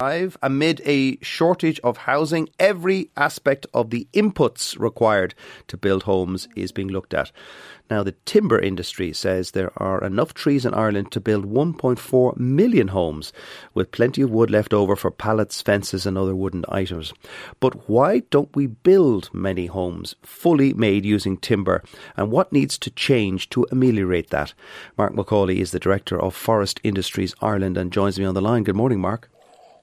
Amid a shortage of housing, every aspect of the inputs required to build homes is being looked at. Now, the timber industry says there are enough trees in Ireland to build 1.4 million homes, with plenty of wood left over for pallets, fences, and other wooden items. But why don't we build many homes fully made using timber, and what needs to change to ameliorate that? Mark McAuley is the director of Forest Industries Ireland and joins me on the line. Good morning, Mark.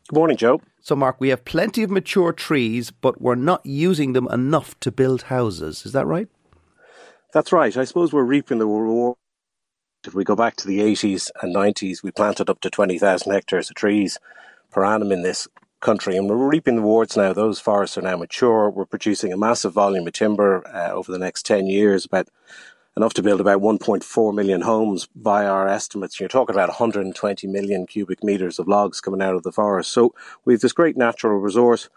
Good morning, Joe. So, Mark, we have plenty of mature trees, but we're not using them enough to build houses. Is that right? That's right. I suppose we're reaping the reward. If we go back to the 80s and 90s, we planted up to 20,000 hectares of trees per annum in this country, and we're reaping the rewards now. Those forests are now mature. We're producing a massive volume of timber uh, over the next 10 years, about enough to build about 1.4 million homes by our estimates. You're talking about 120 million cubic meters of logs coming out of the forest. So we have this great natural resource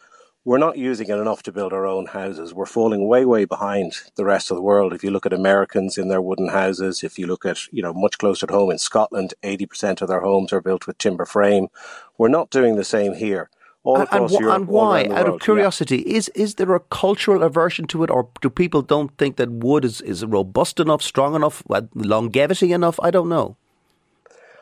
we're not using it enough to build our own houses. We're falling way, way behind the rest of the world. If you look at Americans in their wooden houses, if you look at, you know, much closer to home in Scotland, 80% of their homes are built with timber frame. We're not doing the same here. All across and, Europe, and why? Out world. of curiosity, yeah. is is there a cultural aversion to it, or do people don't think that wood is, is robust enough, strong enough, longevity enough? I don't know.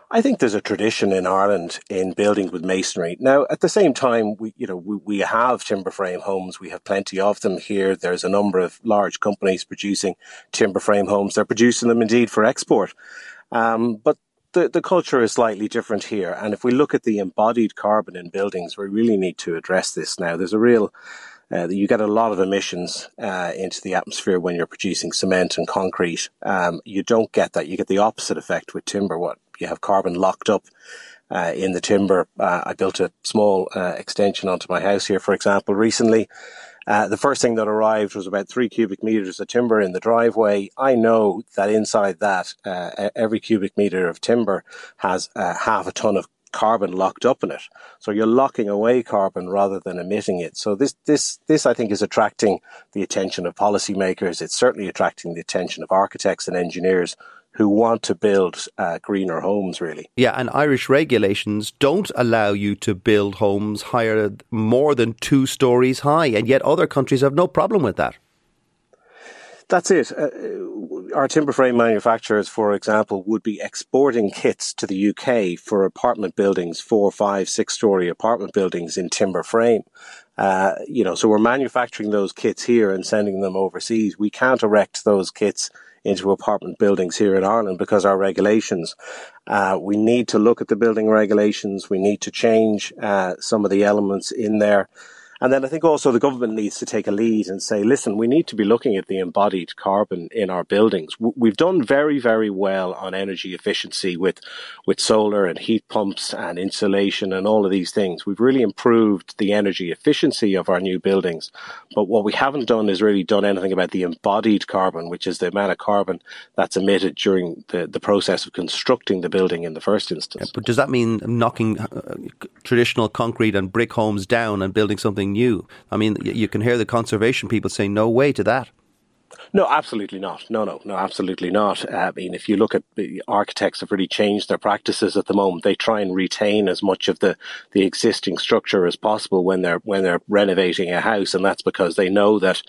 I think there's a tradition in Ireland in building with masonry. Now, at the same time, we, you know, we, we have timber frame homes. We have plenty of them here. There's a number of large companies producing timber frame homes. They're producing them indeed for export. Um, but the, the culture is slightly different here. And if we look at the embodied carbon in buildings, we really need to address this now. There's a real uh, you get a lot of emissions uh, into the atmosphere when you're producing cement and concrete. Um, you don't get that. You get the opposite effect with timber. What you have carbon locked up uh, in the timber. Uh, I built a small uh, extension onto my house here, for example, recently. Uh, the first thing that arrived was about three cubic meters of timber in the driveway. I know that inside that, uh, every cubic meter of timber has uh, half a ton of carbon locked up in it. So you're locking away carbon rather than emitting it. So this, this, this I think is attracting the attention of policymakers. It's certainly attracting the attention of architects and engineers who want to build uh, greener homes, really. Yeah, and Irish regulations don't allow you to build homes higher, more than two stories high, and yet other countries have no problem with that. That's it. Uh, our timber frame manufacturers, for example, would be exporting kits to the UK for apartment buildings, four, five, six story apartment buildings in timber frame. Uh, you know, so we're manufacturing those kits here and sending them overseas. We can't erect those kits into apartment buildings here in Ireland because our regulations. Uh, we need to look at the building regulations. We need to change uh, some of the elements in there. And then I think also the government needs to take a lead and say, listen, we need to be looking at the embodied carbon in our buildings. We've done very, very well on energy efficiency with, with solar and heat pumps and insulation and all of these things. We've really improved the energy efficiency of our new buildings. But what we haven't done is really done anything about the embodied carbon, which is the amount of carbon that's emitted during the, the process of constructing the building in the first instance. Yeah, but does that mean knocking uh, traditional concrete and brick homes down and building something something new. I mean, you can hear the conservation people saying no way to that. No, absolutely not. No, no, no, absolutely not. Uh, I mean, if you look at the architects have really changed their practices at the moment. They try and retain as much of the, the existing structure as possible when they're when they're renovating a house, and that's because they know that,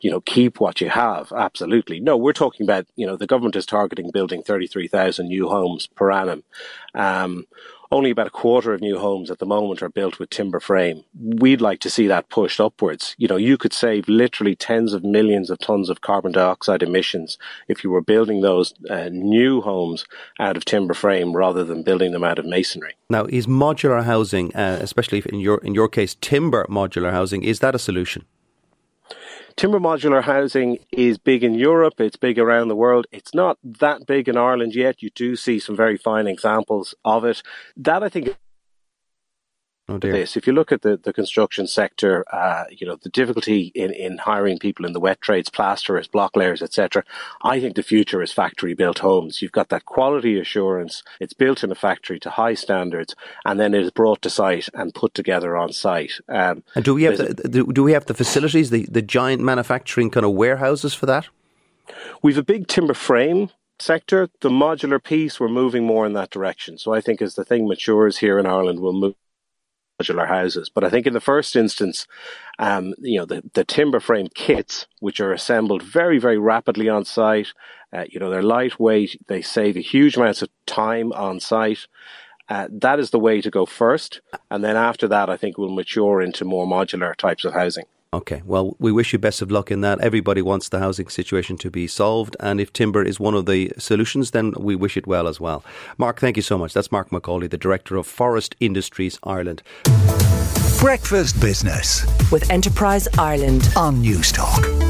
you know, keep what you have. Absolutely. No, we're talking about you know the government is targeting building thirty three thousand new homes per annum. Um, only about a quarter of new homes at the moment are built with timber frame. We'd like to see that pushed upwards. You know, you could save literally tens of millions of tons of carbon dioxide emissions if you were building those uh, new homes out of timber frame rather than building them out of masonry. Now, is modular housing, uh, especially in your in your case, timber modular housing, is that a solution? Timber modular housing is big in Europe, it's big around the world. It's not that big in Ireland yet. You do see some very fine examples of it. That I think Oh. This. If you look at the, the construction sector, uh, you know, the difficulty in, in hiring people in the wet trades, plasterers, block layers, etc. I think the future is factory built homes. You've got that quality assurance. It's built in a factory to high standards and then it is brought to site and put together on site. Um, and do we have the, do we have the facilities, the, the giant manufacturing kind of warehouses for that? We've a big timber frame sector, the modular piece, we're moving more in that direction. So I think as the thing matures here in Ireland, we'll move modular houses. But I think in the first instance, um, you know, the, the timber frame kits, which are assembled very, very rapidly on site, uh, you know, they're lightweight, they save a huge amounts of time on site. Uh, that is the way to go first. And then after that, I think we'll mature into more modular types of housing. Okay, well, we wish you best of luck in that. Everybody wants the housing situation to be solved, and if timber is one of the solutions, then we wish it well as well. Mark, thank you so much. That's Mark McAuley, the Director of Forest Industries Ireland. Breakfast Business with Enterprise Ireland on Newstalk.